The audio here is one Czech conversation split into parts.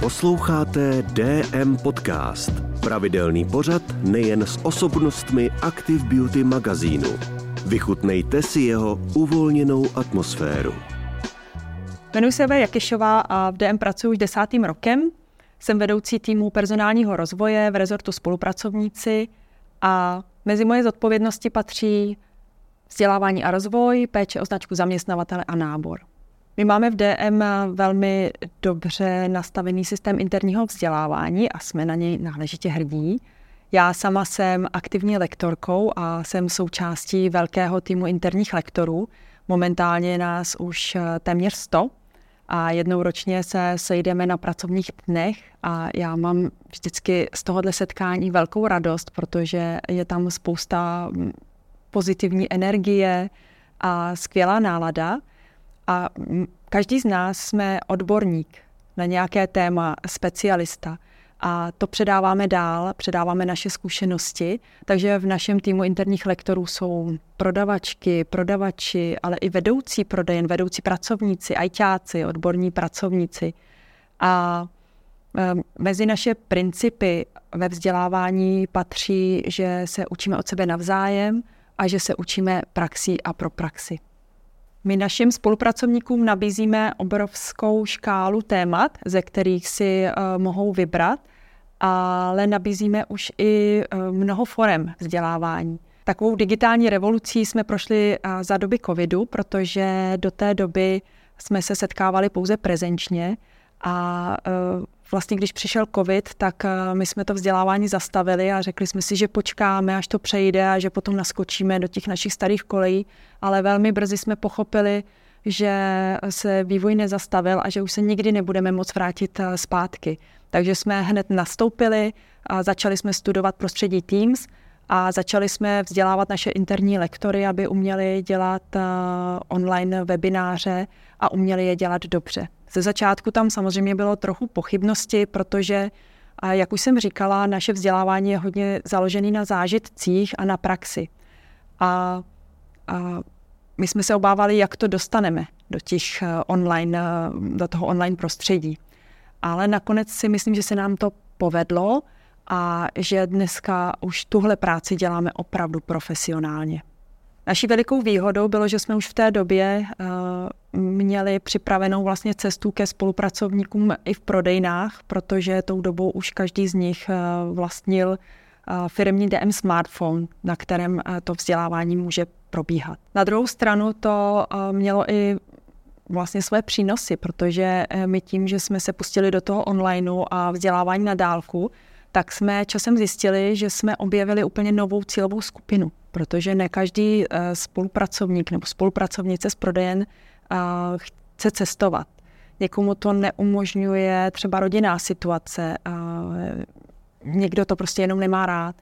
Posloucháte DM Podcast, pravidelný pořad nejen s osobnostmi Active Beauty magazínu. Vychutnejte si jeho uvolněnou atmosféru. Jmenuji se Eva Jakyšová a v DM pracuji už desátým rokem. Jsem vedoucí týmu personálního rozvoje v rezortu spolupracovníci a mezi moje zodpovědnosti patří vzdělávání a rozvoj, péče o značku zaměstnavatele a nábor. My máme v DM velmi dobře nastavený systém interního vzdělávání a jsme na něj náležitě hrdí. Já sama jsem aktivní lektorkou a jsem součástí velkého týmu interních lektorů. Momentálně nás už téměř 100 a jednou ročně se sejdeme na pracovních dnech a já mám vždycky z tohohle setkání velkou radost, protože je tam spousta pozitivní energie a skvělá nálada. A každý z nás jsme odborník na nějaké téma, specialista. A to předáváme dál, předáváme naše zkušenosti, takže v našem týmu interních lektorů jsou prodavačky, prodavači, ale i vedoucí prodejen, vedoucí pracovníci, ajťáci, odborní pracovníci. A mezi naše principy ve vzdělávání patří, že se učíme od sebe navzájem a že se učíme praxí a pro praxi. My našim spolupracovníkům nabízíme obrovskou škálu témat, ze kterých si uh, mohou vybrat, ale nabízíme už i uh, mnoho forem vzdělávání. Takovou digitální revolucí jsme prošli uh, za doby covidu, protože do té doby jsme se setkávali pouze prezenčně a vlastně když přišel covid, tak my jsme to vzdělávání zastavili a řekli jsme si, že počkáme, až to přejde a že potom naskočíme do těch našich starých kolejí, ale velmi brzy jsme pochopili, že se vývoj nezastavil a že už se nikdy nebudeme moc vrátit zpátky. Takže jsme hned nastoupili a začali jsme studovat prostředí Teams a začali jsme vzdělávat naše interní lektory, aby uměli dělat online webináře a uměli je dělat dobře. Ze začátku tam samozřejmě bylo trochu pochybnosti, protože, jak už jsem říkala, naše vzdělávání je hodně založené na zážitcích a na praxi. A, a my jsme se obávali, jak to dostaneme do těch eh, online, eh, do toho online prostředí. Ale nakonec si myslím, že se nám to povedlo a že dneska už tuhle práci děláme opravdu profesionálně. Naší velikou výhodou bylo, že jsme už v té době uh, měli připravenou vlastně cestu ke spolupracovníkům i v prodejnách, protože tou dobou už každý z nich uh, vlastnil uh, firmní DM smartphone, na kterém uh, to vzdělávání může probíhat. Na druhou stranu to mělo i vlastně své přínosy, protože my tím, že jsme se pustili do toho onlineu a vzdělávání na dálku, tak jsme časem zjistili, že jsme objevili úplně novou cílovou skupinu protože ne každý eh, spolupracovník nebo spolupracovnice s prodejen eh, chce cestovat. Někomu to neumožňuje třeba rodinná situace, někdo to prostě jenom nemá rád.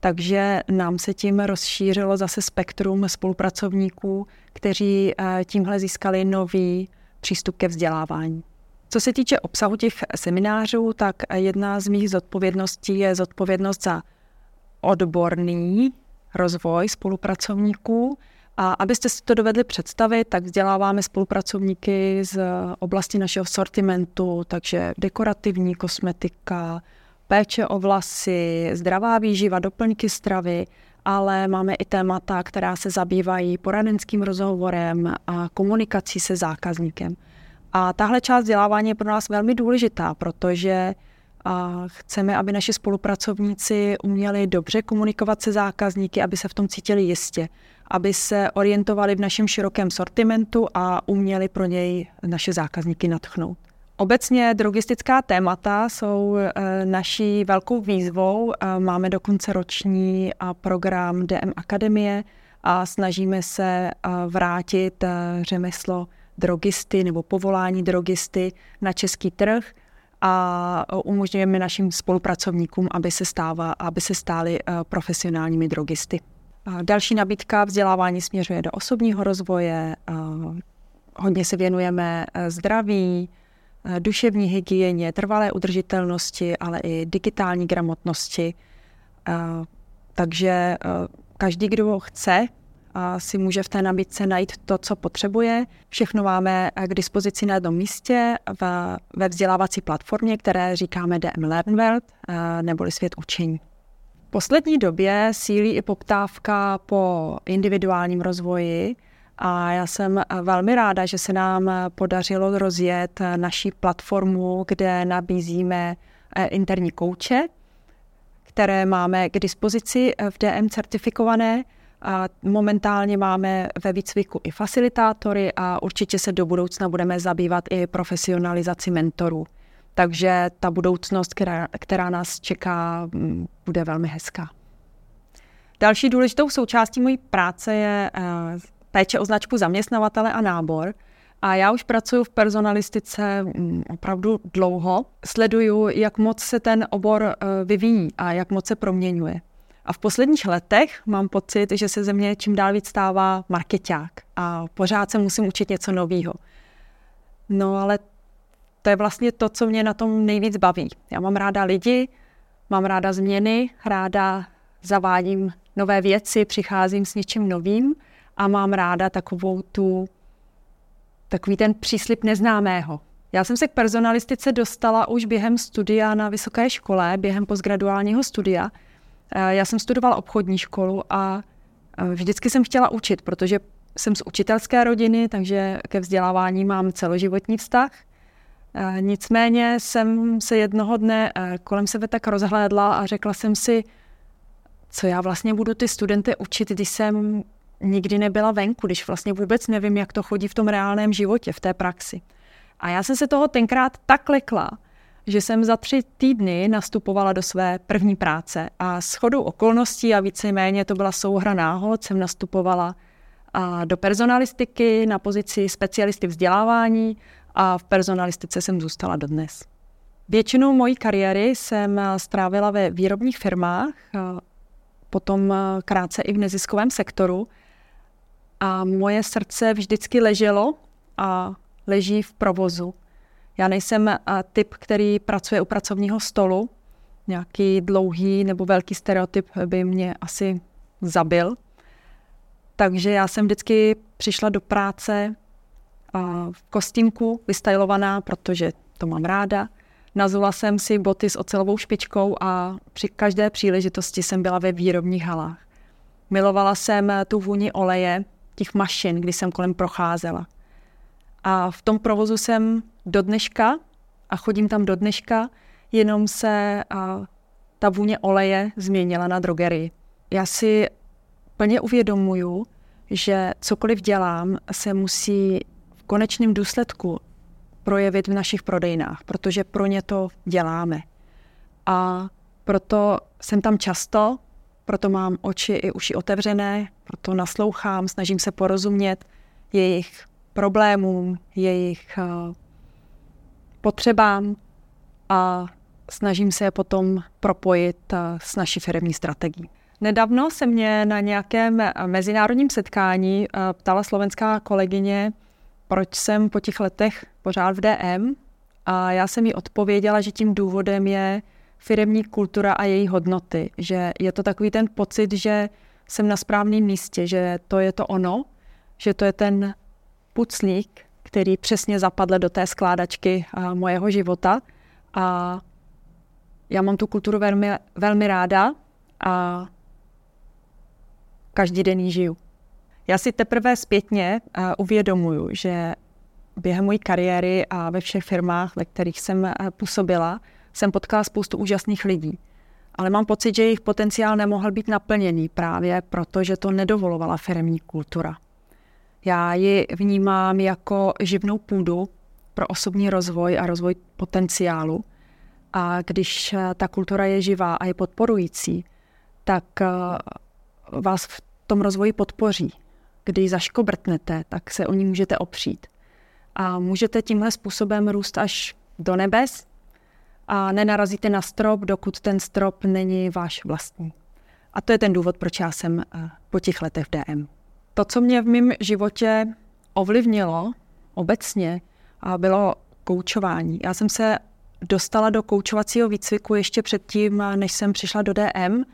Takže nám se tím rozšířilo zase spektrum spolupracovníků, kteří eh, tímhle získali nový přístup ke vzdělávání. Co se týče obsahu těch seminářů, tak jedna z mých zodpovědností je zodpovědnost za odborný rozvoj spolupracovníků. A abyste si to dovedli představit, tak vzděláváme spolupracovníky z oblasti našeho sortimentu, takže dekorativní kosmetika, péče o vlasy, zdravá výživa, doplňky stravy, ale máme i témata, která se zabývají poradenským rozhovorem a komunikací se zákazníkem. A tahle část vzdělávání je pro nás velmi důležitá, protože a chceme, aby naši spolupracovníci uměli dobře komunikovat se zákazníky, aby se v tom cítili jistě, aby se orientovali v našem širokém sortimentu a uměli pro něj naše zákazníky natchnout. Obecně drogistická témata jsou e, naší velkou výzvou. E, máme dokonce roční program DM Akademie a snažíme se vrátit řemeslo drogisty nebo povolání drogisty na český trh – a umožňujeme našim spolupracovníkům, aby se, stáva, aby se stáli eh, profesionálními drogisty. Další nabídka vzdělávání směřuje do osobního rozvoje. Eh, hodně se věnujeme eh, zdraví, duševní hygieně, trvalé udržitelnosti, ale i digitální gramotnosti. Takže každý, kdo chce si může v té nabídce najít to, co potřebuje. Všechno máme k dispozici na jednom místě ve vzdělávací platformě, které říkáme DM Learn World, neboli svět učení. V poslední době sílí i poptávka po individuálním rozvoji, a já jsem velmi ráda, že se nám podařilo rozjet naší platformu, kde nabízíme eh, interní kouče, které máme k dispozici v DM certifikované. A momentálně máme ve výcviku i facilitátory a určitě se do budoucna budeme zabývat i profesionalizaci mentorů. Takže ta budoucnost, která, která nás čeká, mm, bude velmi hezká. Další důležitou součástí mojí práce je eh, péče o značku zaměstnavatele a nábor. A já už pracuji v personalistice mm, opravdu dlouho. Sleduju, jak moc se ten obor eh, vyvíjí a jak moc se proměňuje. A v posledních letech mám pocit, že se ze mě čím dál víc stává marketák a pořád se musím učit něco nového. No ale to je vlastně to, co mě na tom nejvíc baví. Já mám ráda lidi, mám ráda změny, ráda zavádím nové věci, přicházím s něčím novým – a mám ráda takovou tu, takový ten příslip neznámého. Já jsem se k personalistice dostala už během studia na vysoké škole, během postgraduálního studia. Eh, já jsem studovala obchodní školu a eh, vždycky jsem chtěla učit, protože jsem z učitelské rodiny, takže ke vzdělávání mám celoživotní vztah. Eh, nicméně jsem se jednoho dne kolem sebe tak rozhlédla a řekla jsem si, co já vlastně budu ty studenty učit, když jsem nikdy nebyla venku, když vlastně vůbec nevím, jak to chodí v tom reálném životě, v té praxi. A já jsem se toho tenkrát tak lekla, že jsem za tři týdny nastupovala do své první práce a s chodou okolností a víceméně to byla souhra náhod, jsem nastupovala a do personalistiky na pozici specialisty vzdělávání a v personalistice jsem zůstala dodnes. Většinu mojí kariéry jsem strávila ve výrobních firmách, potom krátce i v neziskovém sektoru, a moje srdce vždycky leželo a leží v provozu. Já nejsem typ, který pracuje u pracovního stolu. Nějaký dlouhý nebo velký stereotyp by mě asi zabil. Takže já jsem vždycky přišla do práce v kostýmku, vystajlovaná, protože to mám ráda. Nazula jsem si boty s ocelovou špičkou a při každé příležitosti jsem byla ve výrobních halách. Milovala jsem tu vůni oleje, těch mašin, kdy jsem kolem procházela. A v tom provozu jsem do dneška a chodím tam do dneška, jenom se a, ta vůně oleje změnila na drogerii. Já si plně uvědomuju, že cokoliv dělám, se musí v konečném důsledku projevit v našich prodejnách, protože pro ně to děláme. A proto jsem tam často, proto mám oči i uši otevřené, proto naslouchám, snažím se porozumět jejich problémům, jejich uh, potřebám a snažím se je potom propojit uh, s naší firmní strategií. Nedávno se mě na nějakém mezinárodním setkání ptala slovenská kolegyně, proč jsem po těch letech pořád v DM a já jsem jí odpověděla, že tím důvodem je firemní kultura a její hodnoty. Že je to takový ten pocit, že jsem na správném místě, že to je to ono, že to je ten puclík, který přesně zapadl do té skládačky mojeho života. A já mám tu kulturu velmi, velmi ráda a každý den ji žiju. Já si teprve zpětně uvědomuju, že během mojí kariéry a ve všech firmách, ve kterých jsem působila, jsem potkala spoustu úžasných lidí. Ale mám pocit, že jejich potenciál nemohl být naplněný právě proto, že to nedovolovala firmní kultura. Já ji vnímám jako živnou půdu pro osobní rozvoj a rozvoj potenciálu. A když ta kultura je živá a je podporující, tak eh, vás v tom rozvoji podpoří. Když zaškobrtnete, tak se o ní můžete opřít. A můžete tímhle způsobem růst až do nebes, a nenarazíte na strop, dokud ten strop není váš vlastní. A to je ten důvod, proč já jsem eh, po těch letech v DM. To, co mě v mém životě ovlivnilo obecně, bylo koučování. Já jsem se dostala do koučovacího výcviku ještě předtím, než jsem přišla do DM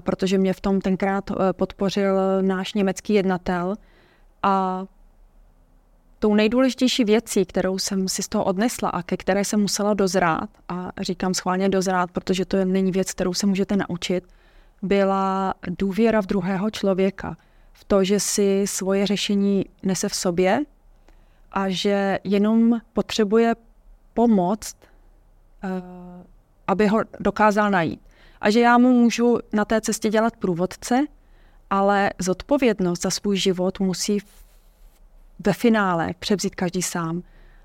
protože mě v tom tenkrát eh, podpořil náš německý jednatel. A tou nejdůležitější věcí, kterou jsem si z toho odnesla a ke které jsem musela dozrát, a říkám schválně dozrát, protože to není věc, kterou se můžete naučit, byla důvěra v druhého člověka. V to, že si svoje řešení nese v sobě a že jenom potřebuje pomoct, eh, aby ho dokázal najít. A že já mu můžu na té cestě dělat průvodce, ale zodpovědnost za svůj život musí ve finále převzít každý sám,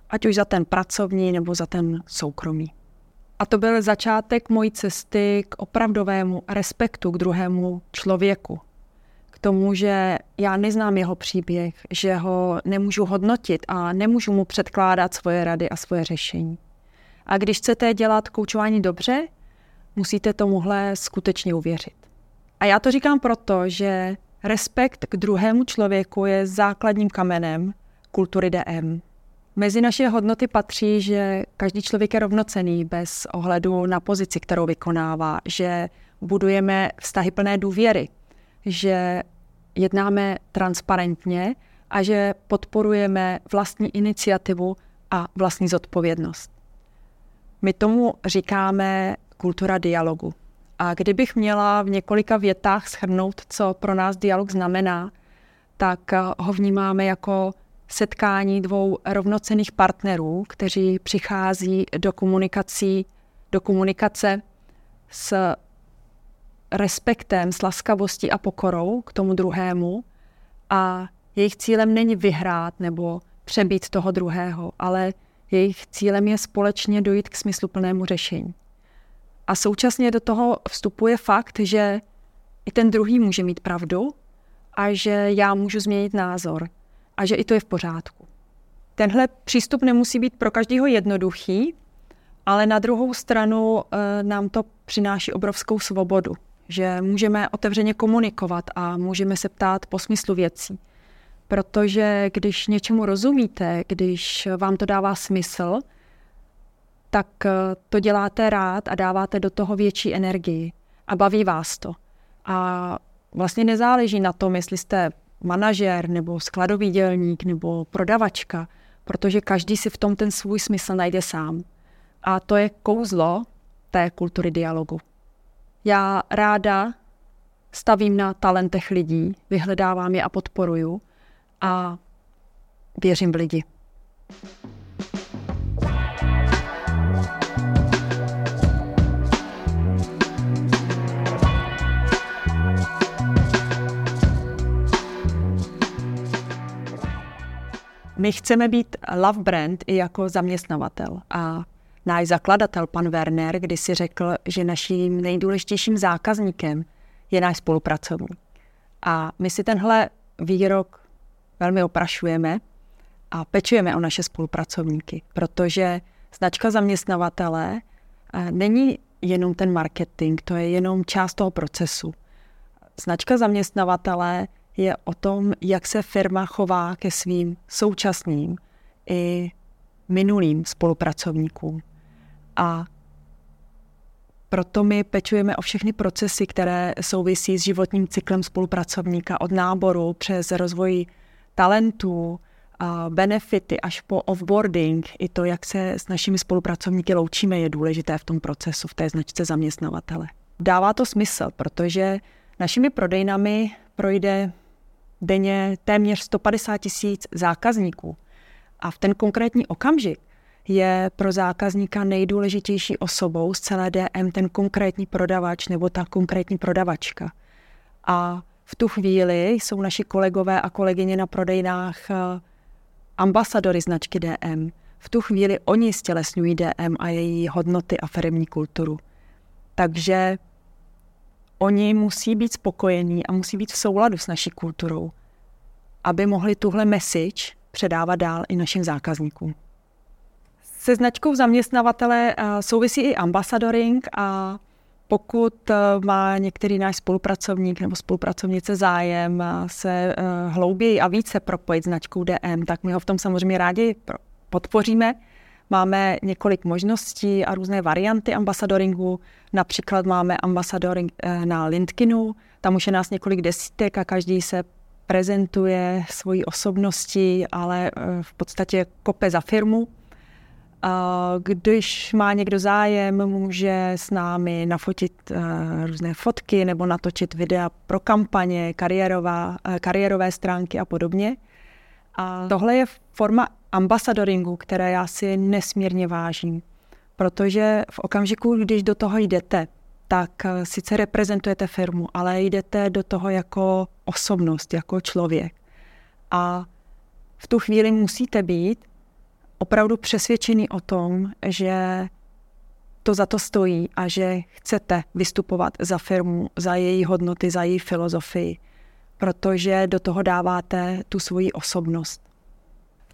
ať už za ten pracovní nebo za ten soukromý. A to byl začátek mojí cesty k opravdovému respektu k druhému člověku. K tomu, že já neznám jeho příběh, že ho nemůžu hodnotit a nemůžu mu předkládat svoje rady a svoje řešení. A když chcete dělat koučování dobře, musíte tomuhle skutečně uvěřit. A já to říkám proto, že respekt k druhému člověku je základním kamenem kultury DM. Mezi naše hodnoty patří, že každý člověk je rovnocený bez ohledu na pozici, kterou vykonává, že budujeme vztahy plné důvěry, že jednáme transparentně a že podporujeme vlastní iniciativu a vlastní zodpovědnost. My tomu říkáme kultura dialogu. A kdybych měla v několika větách schrnout, co pro nás dialog znamená, tak ho vnímáme jako setkání dvou rovnocených partnerů, kteří přichází do komunikací, do komunikace s respektem, s laskavostí a pokorou k tomu druhému a jejich cílem není vyhrát nebo přebít toho druhého, ale jejich cílem je společně dojít k smysluplnému řešení. A současně do toho vstupuje fakt, že i ten druhý může mít pravdu a že já můžu změnit názor a že i to je v pořádku. Tenhle přístup nemusí být pro každého jednoduchý, ale na druhou stranu e, nám to přináší obrovskou svobodu, že můžeme otevřeně komunikovat a můžeme se ptát po smyslu věcí. Protože když něčemu rozumíte, když vám to dává smysl, tak e, to děláte rád a dáváte do toho větší energii a baví vás to. A vlastně nezáleží na tom, jestli jste manažer nebo skladový dělník nebo prodavačka, protože každý si v tom ten svůj smysl najde sám. A to je kouzlo té kultury dialogu. Já ráda stavím na talentech lidí, vyhledávám je a podporuju a věřím v lidi. My chceme být love brand i jako zaměstnavatel a náš zakladatel, pan Werner, když si řekl, že naším nejdůležitějším zákazníkem je náš spolupracovník. A my si tenhle výrok velmi oprašujeme a pečujeme o naše spolupracovníky, protože značka zaměstnavatele eh, není jenom ten marketing, to je jenom část toho procesu. Značka zaměstnavatele je o tom, jak se firma chová ke svým současným i minulým spolupracovníkům. A proto my pečujeme o všechny procesy, které souvisí s životním cyklem spolupracovníka od náboru přes rozvoj talentů, benefity až po offboarding. I to, jak se s našimi spolupracovníky loučíme, je důležité v tom procesu, v té značce zaměstnavatele. Dává to smysl, protože našimi prodejnami projde denně téměř 150 tisíc zákazníků. A v ten konkrétní okamžik je pro zákazníka nejdůležitější osobou z celé DM ten konkrétní prodavač nebo ta konkrétní prodavačka. A v tu chvíli jsou naši kolegové a kolegyně na prodejnách eh, ambasadory značky DM. V tu chvíli oni stělesňují DM a její hodnoty a firmní kulturu. Takže oni musí být spokojení a musí být v souladu s naší kulturou, aby mohli tuhle message předávat dál i našim zákazníkům. Se značkou zaměstnavatele eh, souvisí i ambasadoring a pokud eh, má některý náš spolupracovník nebo spolupracovnice zájem se eh, hlouběji a více propojit značkou DM, tak my ho v tom samozřejmě rádi podpoříme. máme několik možností a různé varianty ambasadoringu. Například máme ambasadoring na LinkedInu, tam už je nás několik desítek a každý se prezentuje svoji osobností, ale v podstatě kope za firmu. Když má někdo zájem, může s námi nafotit eh, různé fotky nebo natočit videa pro kampaně, kariérová, kariérové stránky a podobně. A tohle je forma ambasadoringu, které já si nesmírně vážím. Protože v okamžiku, když do toho jdete, tak eh, sice reprezentujete firmu, ale jdete do toho jako osobnost, jako člověk. A v tu chvíli musíte být opravdu přesvědčený o tom, že to za to stojí a že chcete vystupovat za firmu, za její hodnoty, za její filozofii, protože do toho dáváte tu svoji osobnost.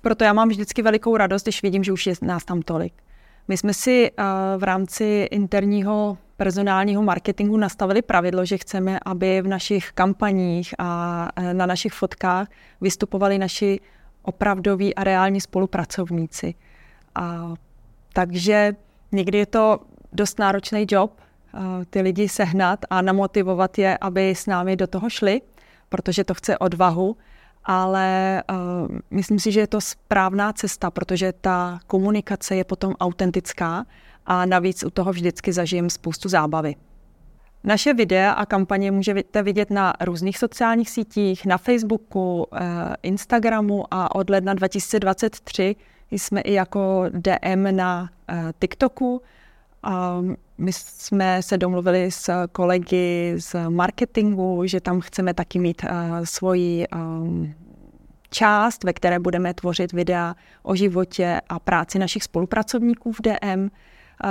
Proto já mám vždycky velikou radost, když vidím, že už je nás tam tolik. My jsme si uh, v rámci interního personálního marketingu nastavili pravidlo, že chceme, aby v našich kampaních a uh, na našich fotkách vystupovali naši opravdoví a reální spolupracovníci. A, takže někdy je to dost náročný job, uh, ty lidi sehnat a namotivovat je, aby s námi do toho šli, protože to chce odvahu ale uh, myslím si, že je to správná cesta, protože ta komunikace je potom autentická a navíc u toho vždycky zažijem spoustu zábavy. Naše videa a kampaně můžete vidět na různých sociálních sítích, na Facebooku, uh, Instagramu a od ledna 2023 jsme i jako DM na uh, TikToku. Um, my jsme se domluvili s kolegy z marketingu, že tam chceme taky mít uh, svoji um, část, ve které budeme tvořit videa o životě a práci našich spolupracovníků v DM.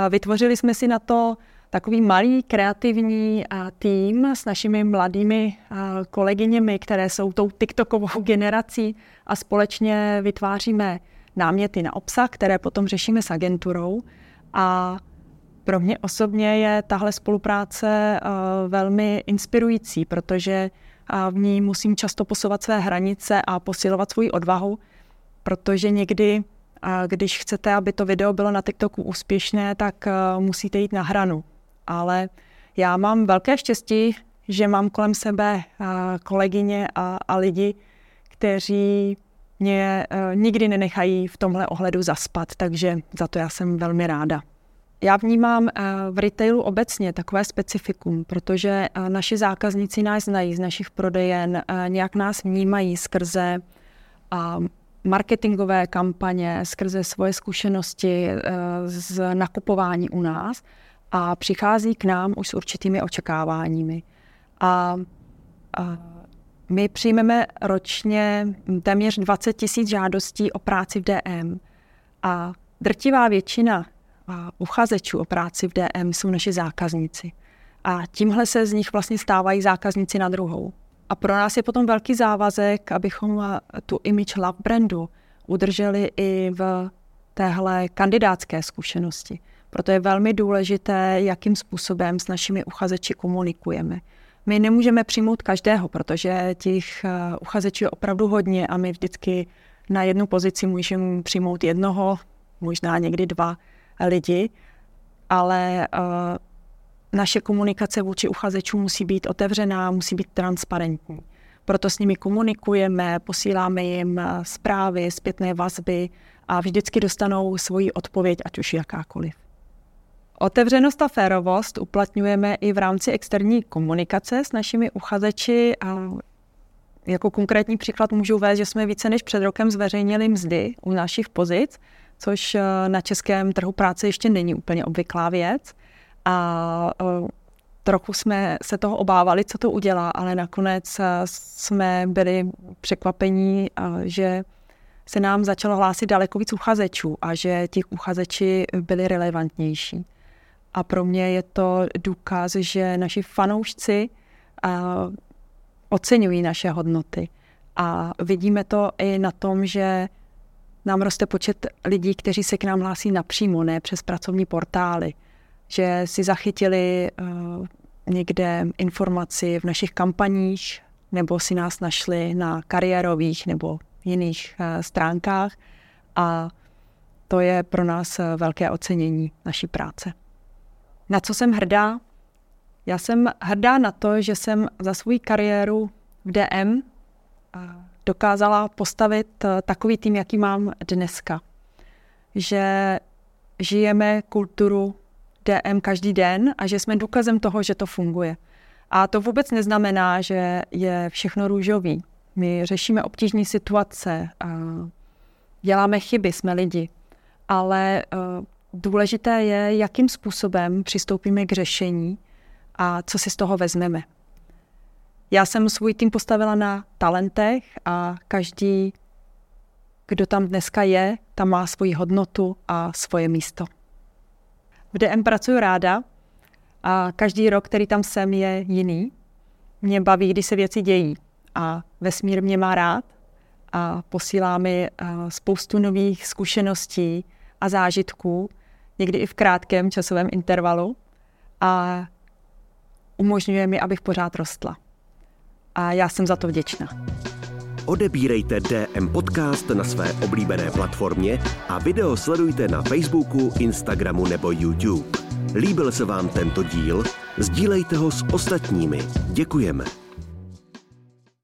Vytvořili jsme si na to takový malý kreativní tým s našimi mladými kolegyněmi, které jsou tou TikTokovou generací a společně vytváříme náměty na obsah, které potom řešíme s agenturou. A pro mě osobně je tahle spolupráce velmi inspirující, protože v ní musím často posouvat své hranice a posilovat svoji odvahu, protože někdy, když chcete, aby to video bylo na TikToku úspěšné, tak musíte jít na hranu. Ale já mám velké štěstí, že mám kolem sebe kolegyně a, a lidi, kteří mě nikdy nenechají v tomhle ohledu zaspat, takže za to já jsem velmi ráda. Já vnímám eh, v retailu obecně takové specifikum, protože eh, naši zákazníci nás znají z našich prodejen, eh, nějak nás vnímají skrze marketingové kampaně, skrze svoje zkušenosti z nakupování u nás a přichází k nám už s určitými očekáváními. A, a my přijmeme ročně téměř 20 tisíc žádostí o práci v DM a drtivá většina uchazečů o práci v DM jsou naši zákazníci. A tímhle se z nich vlastně stávají zákazníci na druhou. A pro nás je potom velký závazek, abychom tu image love brandu udrželi i v téhle kandidátské zkušenosti. Proto je velmi důležité, jakým způsobem s našimi uchazeči komunikujeme. My nemůžeme přijmout každého, protože těch eh, uchazečů je opravdu hodně a my vždycky na jednu pozici můžeme přijmout jednoho, možná někdy dva lidi, ale uh, naše komunikace vůči uchazečům musí být otevřená, musí být transparentní. Proto s nimi komunikujeme, posíláme jim eh, zprávy, zpětné vazby a vždycky dostanou svoji odpověď, ať už jakákoliv. Otevřenost a férovost uplatňujeme i v rámci externí komunikace s našimi uchazeči a jako konkrétní příklad můžu uvést, že jsme více než před rokem zveřejnili mzdy u našich pozic, což eh, na českém trhu práce ještě není úplně obvyklá věc. A eh, trochu jsme se toho obávali, co to udělá, ale nakonec eh, jsme byli překvapení, že se nám začalo hlásit daleko víc uchazečů a že těch uchazeči byli relevantnější. A pro mě je to důkaz, že naši fanoušci oceňují naše hodnoty. A vidíme to i na tom, že nám roste počet lidí, kteří se k nám hlásí napřímo, ne přes pracovní portály. Že si zachytili uh, někde informaci v našich kampaních, nebo si nás našli na kariérových nebo jiných uh, stránkách a to je pro nás velké ocenění naší práce. Na co jsem hrdá? Já jsem hrdá na to, že jsem za svou kariéru v DM dokázala postavit takový tým, jaký mám dneska. Že žijeme kulturu DM každý den a že jsme důkazem toho, že to funguje. A to vůbec neznamená, že je všechno růžový. My řešíme obtížné situace, děláme chyby, jsme lidi, ale e, důležité je, jakým způsobem přistoupíme k řešení a co si z toho vezmeme. Já jsem svůj tým postavila na talentech a každý, kdo tam dneska je, tam má svoji hodnotu a svoje místo. V DM pracuji ráda a každý rok, který tam jsem, je jiný. Mě baví, když se věci dějí a vesmír mě má rád a posílá mi eh, spoustu nových zkušeností a zážitků, někdy i v krátkém časovém intervalu a umožňuje mi, abych pořád rostla. A já jsem za to vděčná. Odebírejte DM Podcast na své oblíbené platformě a video sledujte na Facebooku, Instagramu nebo YouTube. Líbil se vám tento díl? Sdílejte ho s ostatními. Děkujeme.